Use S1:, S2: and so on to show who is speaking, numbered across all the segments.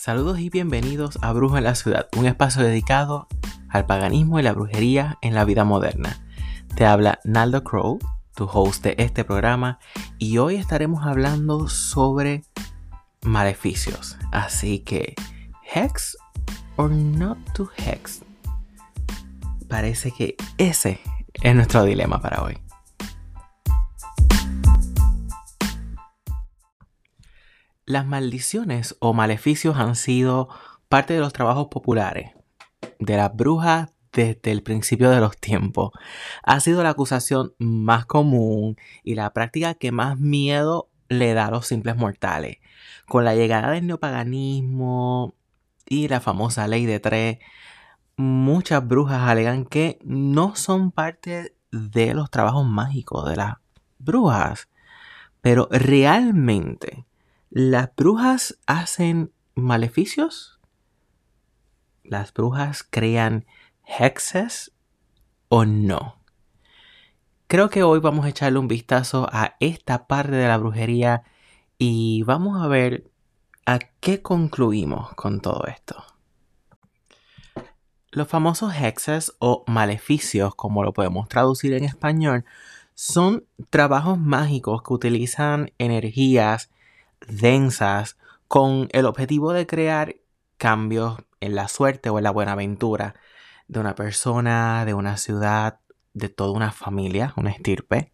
S1: Saludos y bienvenidos a Brujo en la Ciudad, un espacio dedicado al paganismo y la brujería en la vida moderna. Te habla Naldo Crow, tu host de este programa, y hoy estaremos hablando sobre maleficios. Así que, ¿hex or not to hex? Parece que ese es nuestro dilema para hoy. Las maldiciones o maleficios han sido parte de los trabajos populares de las brujas desde el principio de los tiempos. Ha sido la acusación más común y la práctica que más miedo le da a los simples mortales. Con la llegada del neopaganismo y la famosa ley de tres, muchas brujas alegan que no son parte de los trabajos mágicos de las brujas. Pero realmente ¿Las brujas hacen maleficios? ¿Las brujas crean hexes o no? Creo que hoy vamos a echarle un vistazo a esta parte de la brujería y vamos a ver a qué concluimos con todo esto. Los famosos hexes o maleficios, como lo podemos traducir en español, son trabajos mágicos que utilizan energías densas con el objetivo de crear cambios en la suerte o en la buena aventura de una persona, de una ciudad, de toda una familia, una estirpe.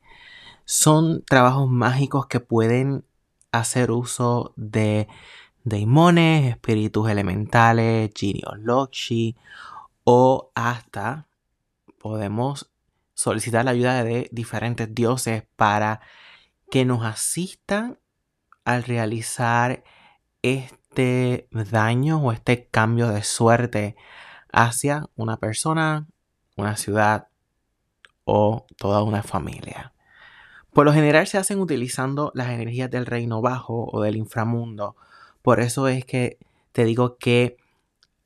S1: Son trabajos mágicos que pueden hacer uso de daimones, espíritus elementales, lochi o hasta podemos solicitar la ayuda de diferentes dioses para que nos asistan al realizar este daño o este cambio de suerte hacia una persona, una ciudad o toda una familia. Por lo general se hacen utilizando las energías del reino bajo o del inframundo. Por eso es que te digo que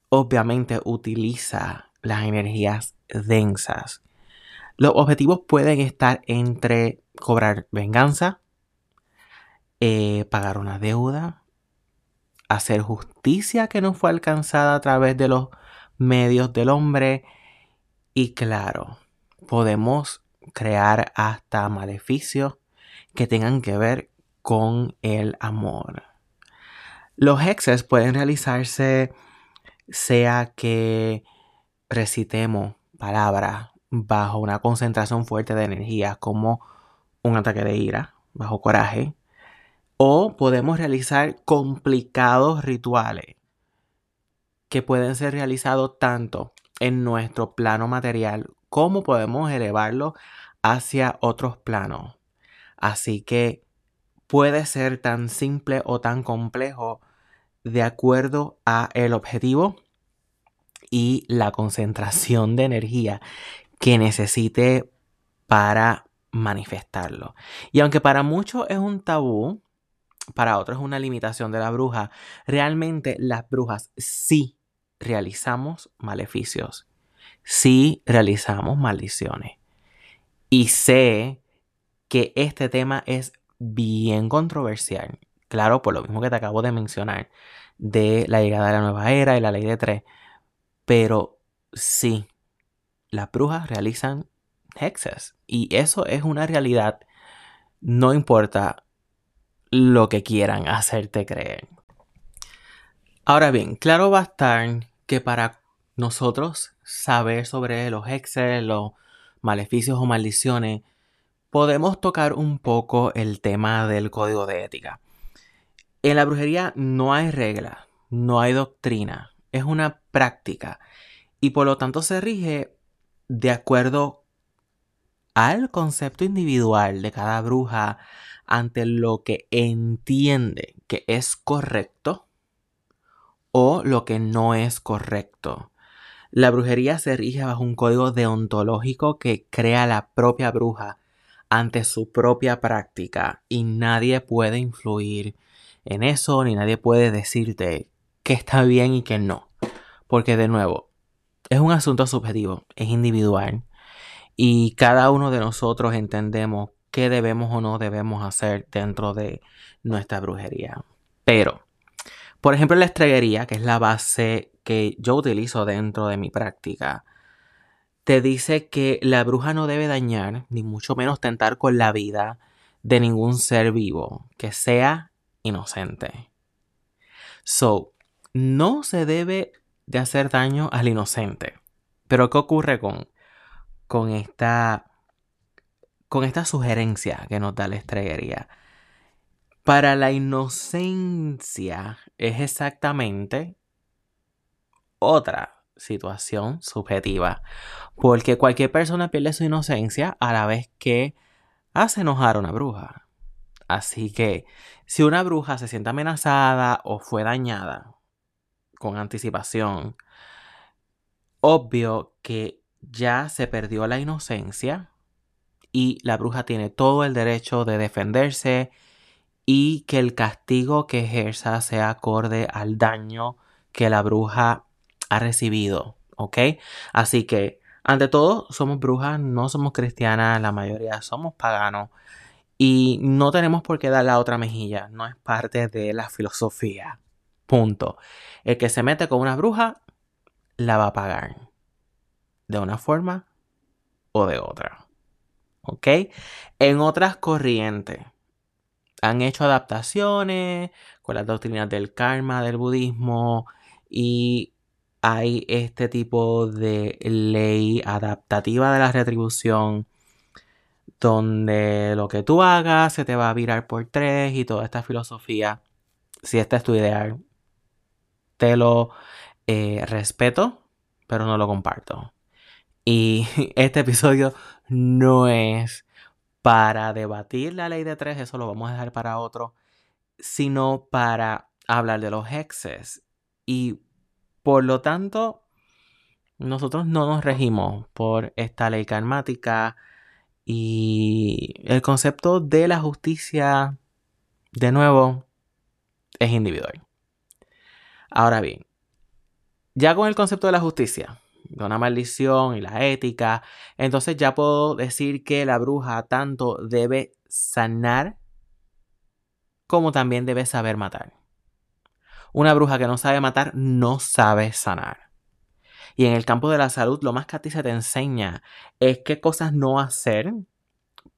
S1: obviamente utiliza las energías densas. Los objetivos pueden estar entre cobrar venganza, eh, pagar una deuda, hacer justicia que no fue alcanzada a través de los medios del hombre y claro, podemos crear hasta maleficios que tengan que ver con el amor. Los hexes pueden realizarse sea que recitemos palabras bajo una concentración fuerte de energía como un ataque de ira, bajo coraje, o podemos realizar complicados rituales que pueden ser realizados tanto en nuestro plano material como podemos elevarlo hacia otros planos. Así que puede ser tan simple o tan complejo de acuerdo a el objetivo y la concentración de energía que necesite para manifestarlo. Y aunque para muchos es un tabú, para otros es una limitación de la bruja. Realmente las brujas sí realizamos maleficios, sí realizamos maldiciones. Y sé que este tema es bien controversial. Claro, por lo mismo que te acabo de mencionar, de la llegada de la nueva era y la ley de tres. Pero sí, las brujas realizan hexes. Y eso es una realidad. No importa lo que quieran hacerte creer. Ahora bien, claro va a estar que para nosotros saber sobre los hexes, los maleficios o maldiciones, podemos tocar un poco el tema del código de ética. En la brujería no hay regla, no hay doctrina, es una práctica y por lo tanto se rige de acuerdo al concepto individual de cada bruja, ante lo que entiende que es correcto o lo que no es correcto. La brujería se rige bajo un código deontológico que crea la propia bruja ante su propia práctica y nadie puede influir en eso ni nadie puede decirte que está bien y que no. Porque de nuevo, es un asunto subjetivo, es individual y cada uno de nosotros entendemos qué debemos o no debemos hacer dentro de nuestra brujería. Pero, Por ejemplo, la estrellería, que es la base que yo utilizo dentro de mi práctica, te dice que la bruja no debe dañar, ni mucho menos tentar con la vida de ningún ser vivo que sea inocente. So, no se debe de hacer daño al inocente. Pero ¿qué ocurre con, con, esta, con esta sugerencia que nos da la estrellería? Para la inocencia es exactamente otra situación subjetiva. Porque cualquier persona pierde su inocencia a la vez que hace enojar a una bruja. Así que si una bruja se siente amenazada o fue dañada con anticipación, obvio que ya se perdió la inocencia y la bruja tiene todo el derecho de defenderse y que el castigo que ejerza sea acorde al daño que la bruja ha recibido, ¿ok? Así que, ante todo, somos brujas, no somos cristianas, la mayoría somos paganos y no tenemos por qué dar la otra mejilla, no es parte de la filosofía. Punto. El que se mete con una bruja, la va a pagar. De una forma o de otra. ¿Ok? En otras corrientes, han hecho adaptaciones con las doctrinas del karma, del budismo, y hay este tipo de ley adaptativa de la retribución donde lo que tú hagas se te va a virar por tres y toda esta filosofía, si esta es tu ideal, te lo eh, respeto, pero no lo comparto. Y este episodio no es para debatir la ley de tres, eso lo vamos a dejar para otro, sino para hablar de los hexes. Y por lo tanto, nosotros no nos regimos por esta ley karmática y el concepto de la justicia, de nuevo, es individual. Ahora bien, ya con el concepto de la justicia, de una maldición y la ética, entonces ya puedo decir que la bruja tanto debe sanar como también debe saber matar. Una bruja que no sabe matar no sabe sanar. Y en el campo de la salud, lo más que a ti se te enseña es qué cosas no hacer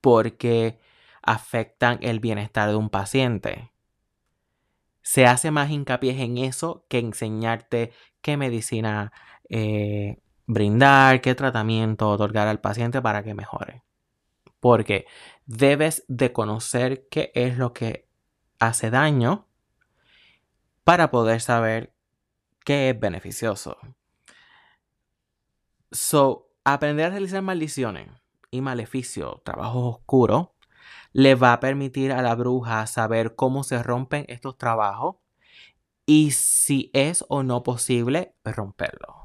S1: porque afectan el bienestar de un paciente. Se hace más hincapié en eso que enseñarte qué medicina eh, brindar, qué tratamiento otorgar al paciente para que mejore. Porque debes de conocer qué es lo que hace daño para poder saber qué es beneficioso. So, aprender a realizar maldiciones y maleficios, trabajos oscuros, le va a permitir a la bruja saber cómo se rompen estos trabajos y si es o no posible romperlo.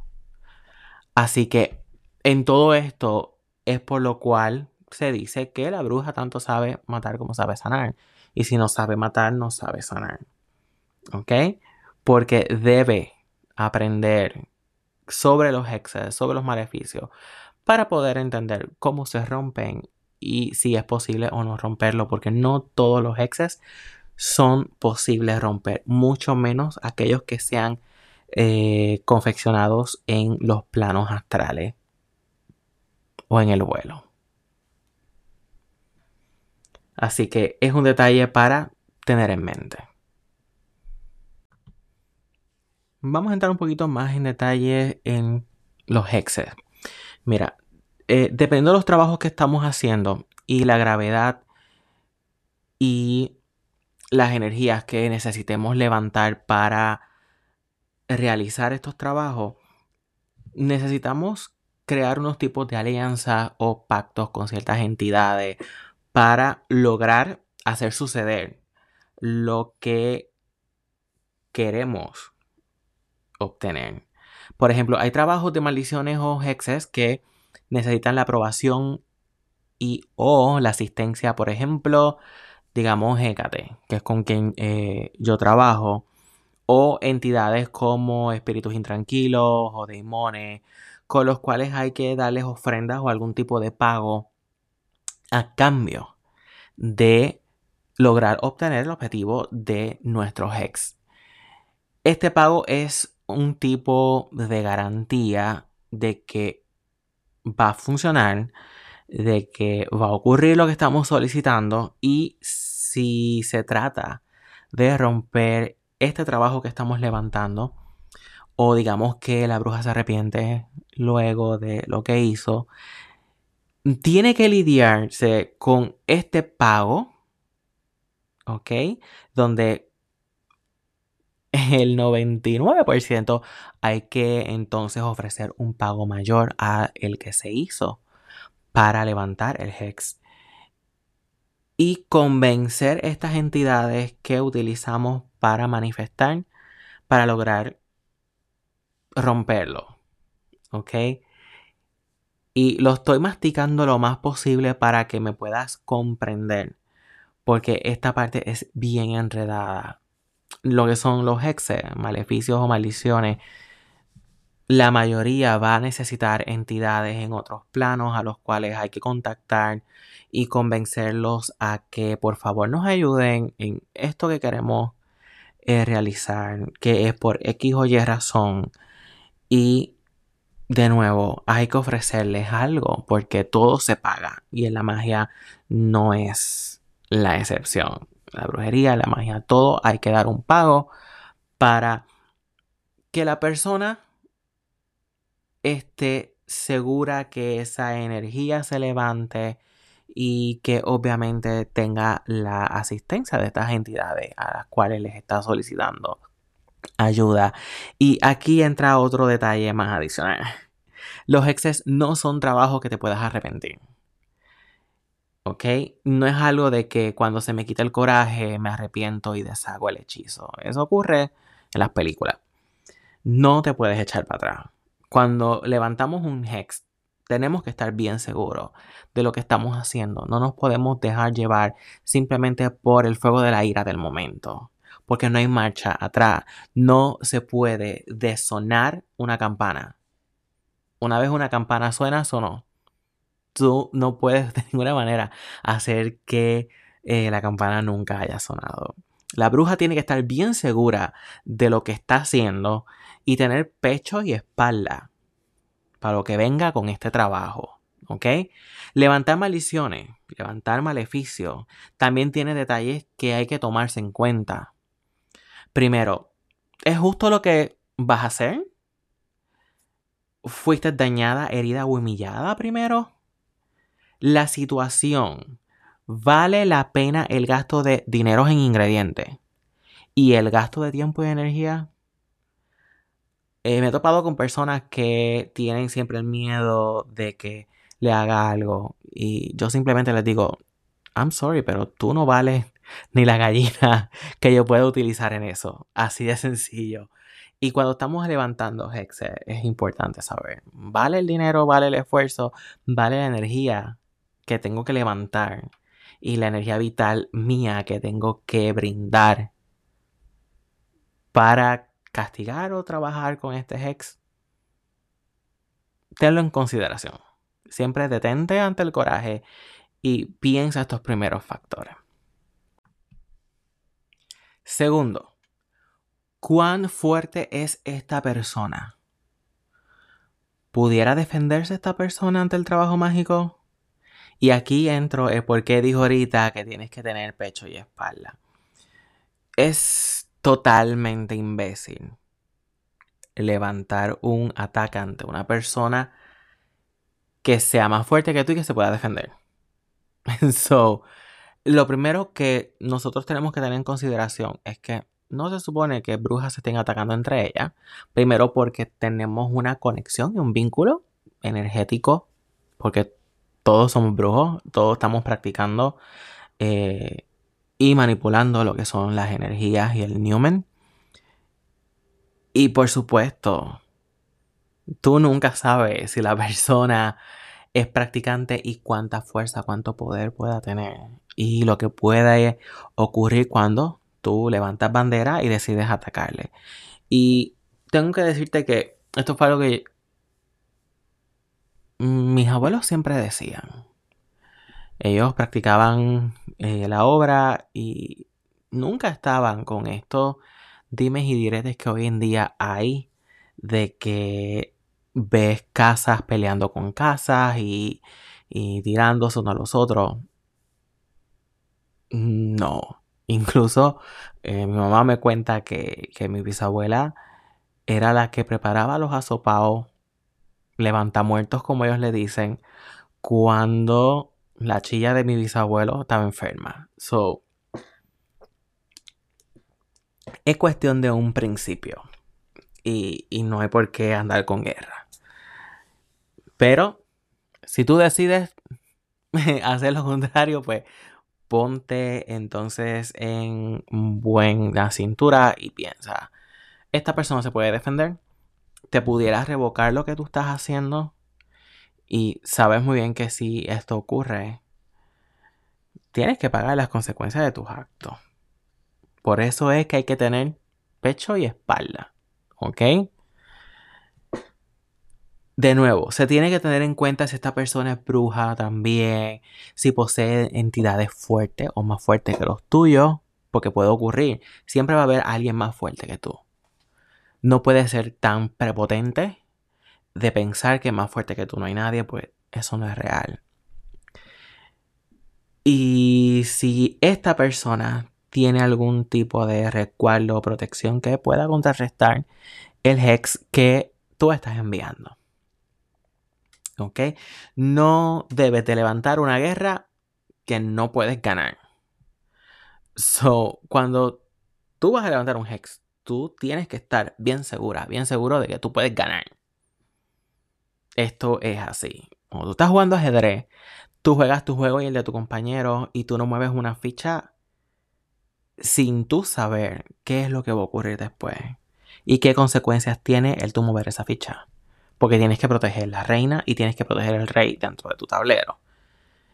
S1: Así que en todo esto es por lo cual se dice que la bruja tanto sabe matar como sabe sanar. Y si no sabe matar, no sabe sanar. ¿Ok? Porque debe aprender sobre los hexes, sobre los maleficios, para poder entender cómo se rompen y si es posible o no romperlo, porque no todos los hexes son posibles romper, mucho menos aquellos que sean eh, confeccionados en los planos astrales o en el vuelo. Así que es un detalle para tener en mente. Vamos a entrar un poquito más en detalle en los hexes. Mira, eh, dependiendo de los trabajos que estamos haciendo y la gravedad y las energías que necesitemos levantar para realizar estos trabajos, necesitamos crear unos tipos de alianzas o pactos con ciertas entidades para lograr hacer suceder lo que queremos obtener. Por ejemplo, hay trabajos de maldiciones o hexes que necesitan la aprobación y o la asistencia, por ejemplo, digamos Hécate, que es con quien eh, yo trabajo, o entidades como espíritus intranquilos o demones, con los cuales hay que darles ofrendas o algún tipo de pago a cambio de lograr obtener el objetivo de nuestros hex. Este pago es un tipo de garantía de que va a funcionar, de que va a ocurrir lo que estamos solicitando y si se trata de romper este trabajo que estamos levantando o digamos que la bruja se arrepiente luego de lo que hizo, tiene que lidiarse con este pago, ¿ok? Donde el 99% hay que entonces ofrecer un pago mayor a el que se hizo para levantar el HEX y convencer estas entidades que utilizamos para manifestar, para lograr romperlo. ¿Ok? Y lo estoy masticando lo más posible para que me puedas comprender. Porque esta parte es bien enredada. Lo que son los hexes, maleficios o maldiciones, la mayoría va a necesitar entidades en otros planos a los cuales hay que contactar y convencerlos a que por favor nos ayuden en esto que queremos eh, realizar, que es por X o Y razón. Y de nuevo, hay que ofrecerles algo porque todo se paga y en la magia no es la excepción. La brujería, la magia, todo hay que dar un pago para que la persona esté segura que esa energía se levante y que obviamente tenga la asistencia de estas entidades a las cuales les está solicitando ayuda. Y aquí entra otro detalle más adicional. Los exes no son trabajos que te puedas arrepentir. ¿Ok? No es algo de que cuando se me quita el coraje me arrepiento y deshago el hechizo. Eso ocurre en las películas. No te puedes echar para atrás. Cuando levantamos un hex, tenemos que estar bien seguros de lo que estamos haciendo. No nos podemos dejar llevar simplemente por el fuego de la ira del momento porque no hay marcha atrás. No se puede desonar una campana. Una vez una campana suena, sonó. Tú no puedes de ninguna manera hacer que eh, la campana nunca haya sonado. La bruja tiene que estar bien segura de lo que está haciendo y tener pecho y espalda para lo que venga con este trabajo. ¿Ok? Levantar maldiciones, levantar maleficios, también tiene detalles que hay que tomarse en cuenta. Primero, ¿es justo lo que vas a hacer? ¿Fuiste dañada, herida o humillada primero? La situación. ¿Vale la pena el gasto de dinero en ingredientes? ¿Y el gasto de tiempo y energía? Eh, me he topado con personas que tienen siempre el miedo de que le haga algo. Y yo simplemente les digo, I'm sorry, pero tú no vales ni la gallina que yo pueda utilizar en eso. Así de sencillo. Y cuando estamos levantando es importante saber, ¿vale el dinero, vale el esfuerzo, vale la energía que tengo que levantar y la energía vital mía que tengo que brindar para castigar o trabajar con este Hex? Tenlo en consideración. Siempre detente ante el coraje y piensa estos primeros factores. Segundo, ¿cuán fuerte es esta persona? ¿Pudiera defenderse esta persona ante el trabajo mágico? Y aquí entro el por qué dijo ahorita que tienes que tener pecho y espalda. Es totalmente imbécil levantar un ataque ante una persona que sea más fuerte que tú y que se pueda defender. so, lo primero que nosotros tenemos que tener en consideración es que no se supone que brujas se estén atacando entre ellas. Primero porque tenemos una conexión y un vínculo energético, porque todos somos brujos, todos estamos practicando eh, y manipulando lo que son las energías y el Newman. Y por supuesto, tú nunca sabes si la persona es practicante y cuánta fuerza, cuánto poder pueda tener y lo que puede ocurrir cuando tú levantas bandera y decides atacarle. Y tengo que decirte que esto fue algo que mis abuelos siempre decían. Ellos practicaban eh, la obra y nunca estaban con esto dimes y diretes que hoy en día hay de que ves casas peleando con casas y, y tirándose unos a los otros. No. Incluso eh, mi mamá me cuenta que, que, mi bisabuela era la que preparaba los asopados, levantamuertos como ellos le dicen, cuando la chilla de mi bisabuelo estaba enferma. So, es cuestión de un principio. Y, y no hay por qué andar con guerra. Pero, si tú decides hacer lo contrario, pues ponte entonces en buena cintura y piensa, esta persona se puede defender, te pudiera revocar lo que tú estás haciendo y sabes muy bien que si esto ocurre, tienes que pagar las consecuencias de tus actos. Por eso es que hay que tener pecho y espalda. ¿Ok? De nuevo, se tiene que tener en cuenta si esta persona es bruja también, si posee entidades fuertes o más fuertes que los tuyos, porque puede ocurrir. Siempre va a haber alguien más fuerte que tú. No puede ser tan prepotente de pensar que más fuerte que tú no hay nadie, pues eso no es real. Y si esta persona tiene algún tipo de resguardo o protección que pueda contrarrestar el hex que tú estás enviando. ¿Ok? No debes de levantar una guerra que no puedes ganar. So, cuando tú vas a levantar un hex, tú tienes que estar bien segura, bien seguro de que tú puedes ganar. Esto es así. Cuando tú estás jugando ajedrez, tú juegas tu juego y el de tu compañero y tú no mueves una ficha sin tú saber qué es lo que va a ocurrir después y qué consecuencias tiene el tú mover esa ficha. Porque tienes que proteger la reina y tienes que proteger el rey dentro de tu tablero.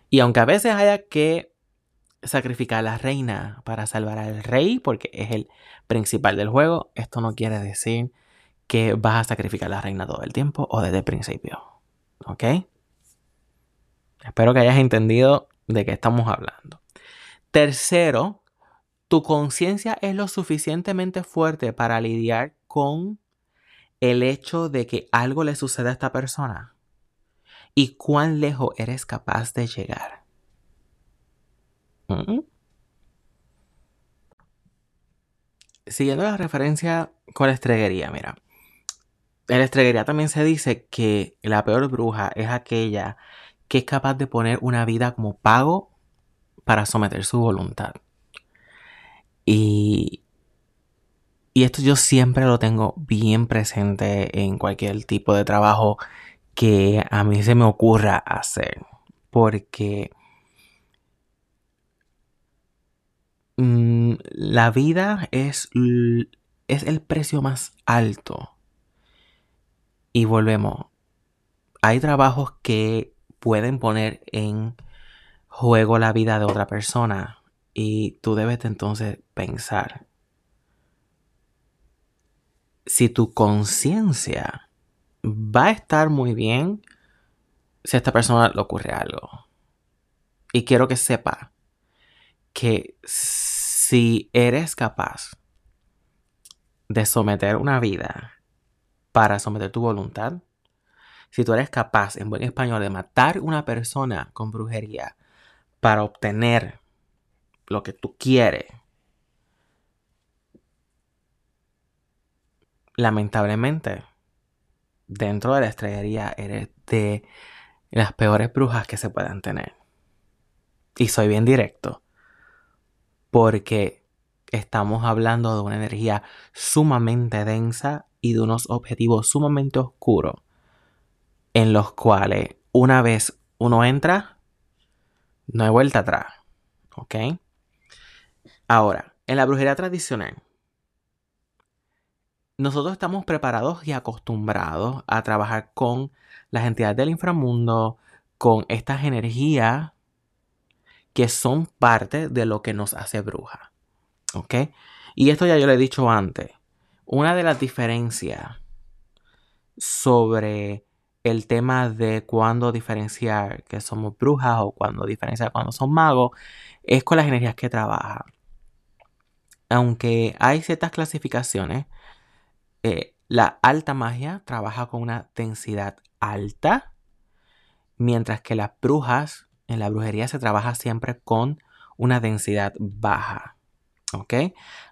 S1: Y aunque a veces haya que sacrificar a la reina para salvar al rey, porque es el principal del juego, esto no quiere decir que vas a sacrificar a la reina todo el tiempo o desde el principio. ¿Ok? Espero que hayas entendido de qué estamos hablando. Tercero, tu conciencia es lo suficientemente fuerte para lidiar con el hecho de que algo le suceda a esta persona y cuán lejos eres capaz de llegar. ¿Mm? Siguiendo la referencia con la estreguería, mira. En la estreguería también se dice que la peor bruja es aquella que es capaz de poner una vida como pago para someter su voluntad. Y, y esto yo siempre lo tengo bien presente en cualquier tipo de trabajo que a mí se me ocurra hacer. Porque mm, la vida es, es el precio más alto. Y volvemos. Hay trabajos que pueden poner en juego la vida de otra persona y tú debes entonces pensar si tu conciencia va a estar muy bien si a esta persona le ocurre algo. Y quiero que sepa que si eres capaz de someter una vida para someter tu voluntad, si tú eres capaz, en buen español, de matar una persona con brujería para obtener lo que tú quieres, lamentablemente, dentro de la estrellería eres de las peores brujas que se puedan tener. Y soy bien directo. Porque estamos hablando de una energía sumamente densa y de unos objetivos sumamente oscuros en los cuales una vez uno entra, no hay vuelta atrás. ¿Ok? Ahora, en la brujería tradicional, nosotros estamos preparados y acostumbrados a trabajar con las entidades del inframundo, con estas energías que son parte de lo que nos hace bruja. ¿Ok? Y esto ya yo lo he dicho antes. Una de las diferencias sobre el tema de cuándo diferenciar que somos brujas o cuándo diferenciar cuando son magos es con las energías que trabaja aunque hay ciertas clasificaciones, eh, la alta magia trabaja con una densidad alta, mientras que las brujas, en la brujería se trabaja siempre con una densidad baja. ¿Ok?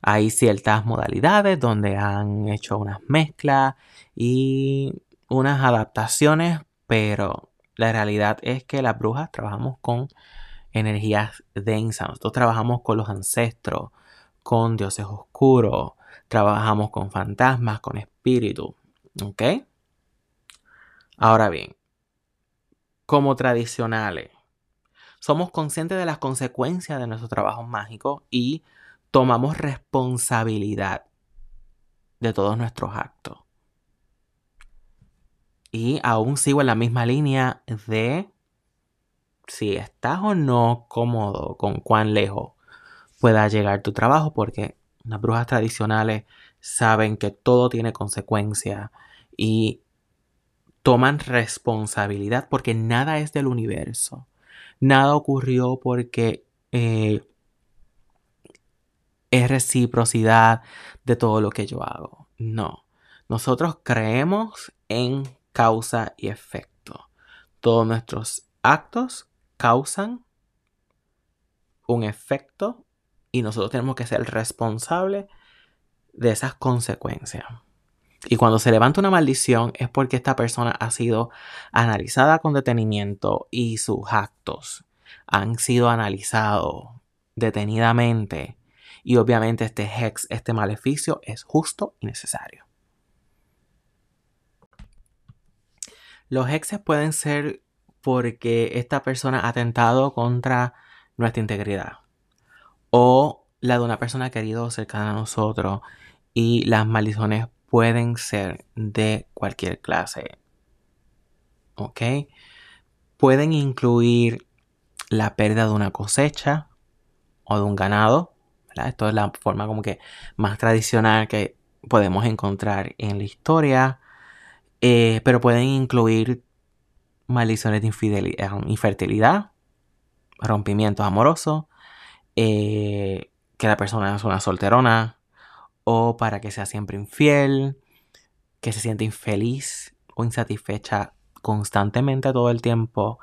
S1: Hay ciertas modalidades donde han hecho unas mezclas y unas adaptaciones, pero la realidad es que las brujas trabajamos con energías densas. Nosotros trabajamos con los ancestros, con dioses oscuros, trabajamos con fantasmas, con espíritus. ¿Ok? Ahora bien, como tradicionales, somos conscientes de las consecuencias de nuestro trabajo mágico y tomamos responsabilidad de todos nuestros actos. Y aún sigo en la misma línea de si estás o no cómodo con cuán lejos pueda llegar tu trabajo, porque las brujas tradicionales saben que todo tiene consecuencias y toman responsabilidad porque nada es del universo. Nada ocurrió porque eh, es reciprocidad de todo lo que yo hago. No. Nosotros creemos en causa y efecto. Todos nuestros actos causan un efecto y nosotros tenemos que ser responsables de esas consecuencias. Y cuando se levanta una maldición es porque esta persona ha sido analizada con detenimiento y sus actos han sido analizados detenidamente y obviamente este hex, este maleficio es justo y necesario. Los hexes pueden ser porque esta persona ha atentado contra nuestra integridad o la de una persona querida o cercana a nosotros y las maldiciones pueden ser de cualquier clase. ¿Ok? Pueden incluir la pérdida de una cosecha o de un ganado esto es la forma como que más tradicional que podemos encontrar en la historia. Eh, pero pueden incluir maldiciones de eh, infertilidad, rompimientos amorosos, eh, que la persona es una solterona, o para que sea siempre infiel, que se siente infeliz o insatisfecha constantemente todo el tiempo,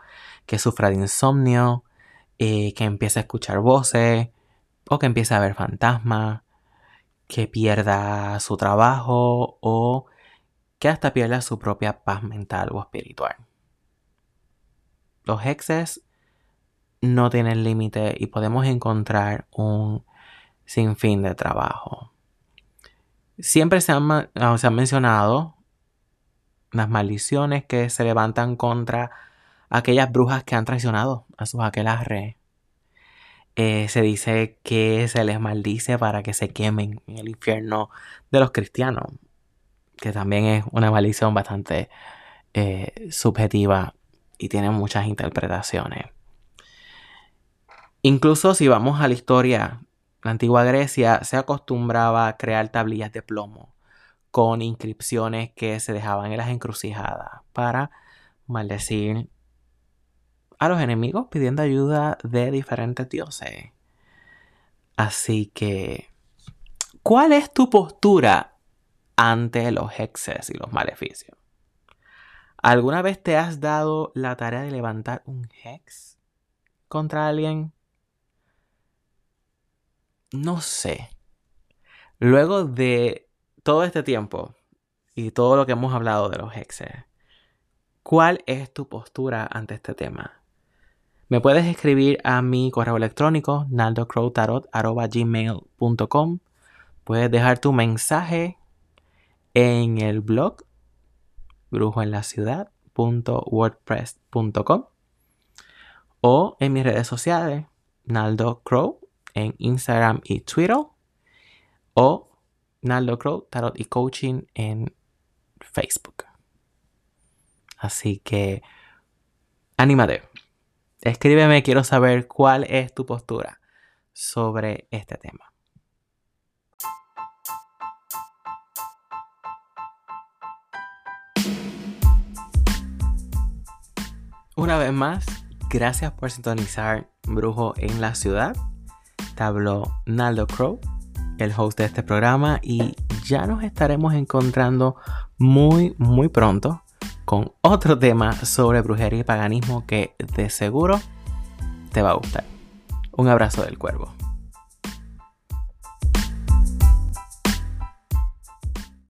S1: que sufra de insomnio, que empiece a escuchar voces, o que empiece a ver fantasmas, que pierda su trabajo o que hasta pierda su propia paz mental o espiritual. Los hexes no tienen límite y podemos encontrar un sinfín de trabajo. Siempre se han, ah, se han mencionado las maldiciones que se levantan contra aquellas brujas que han traicionado a sus aquelarres eh, se dice que se les maldice para que se quemen en el infierno de los cristianos, que también es una maldición bastante eh, subjetiva y tiene muchas interpretaciones. Incluso si vamos a la historia, la antigua Grecia se acostumbraba a crear tablillas de plomo con inscripciones que se dejaban en las encrucijadas para maldecir a los enemigos pidiendo ayuda de diferentes dioses. Así que, ¿cuál es tu postura ante los hexes y los maleficios? ¿Alguna vez te has dado la tarea de levantar un hex contra alguien? No sé. Luego de todo este tiempo y todo lo que hemos hablado de los hexes, ¿cuál es tu postura ante este tema? Me puedes escribir a mi correo electrónico naldocrowtarot.gmail.com Puedes dejar tu mensaje en el blog brujoenlaciudad.wordpress.com o en mis redes sociales Naldo Crow en Instagram y Twitter o Naldo Crow Tarot y Coaching en Facebook. Así que anímate. Escríbeme, quiero saber cuál es tu postura sobre este tema. Una vez más, gracias por sintonizar Brujo en la Ciudad. Te habló Naldo Crow. el host de este programa, y ya nos estaremos encontrando muy, muy pronto con otro tema sobre brujería y paganismo que de seguro te va a gustar. Un abrazo del cuervo.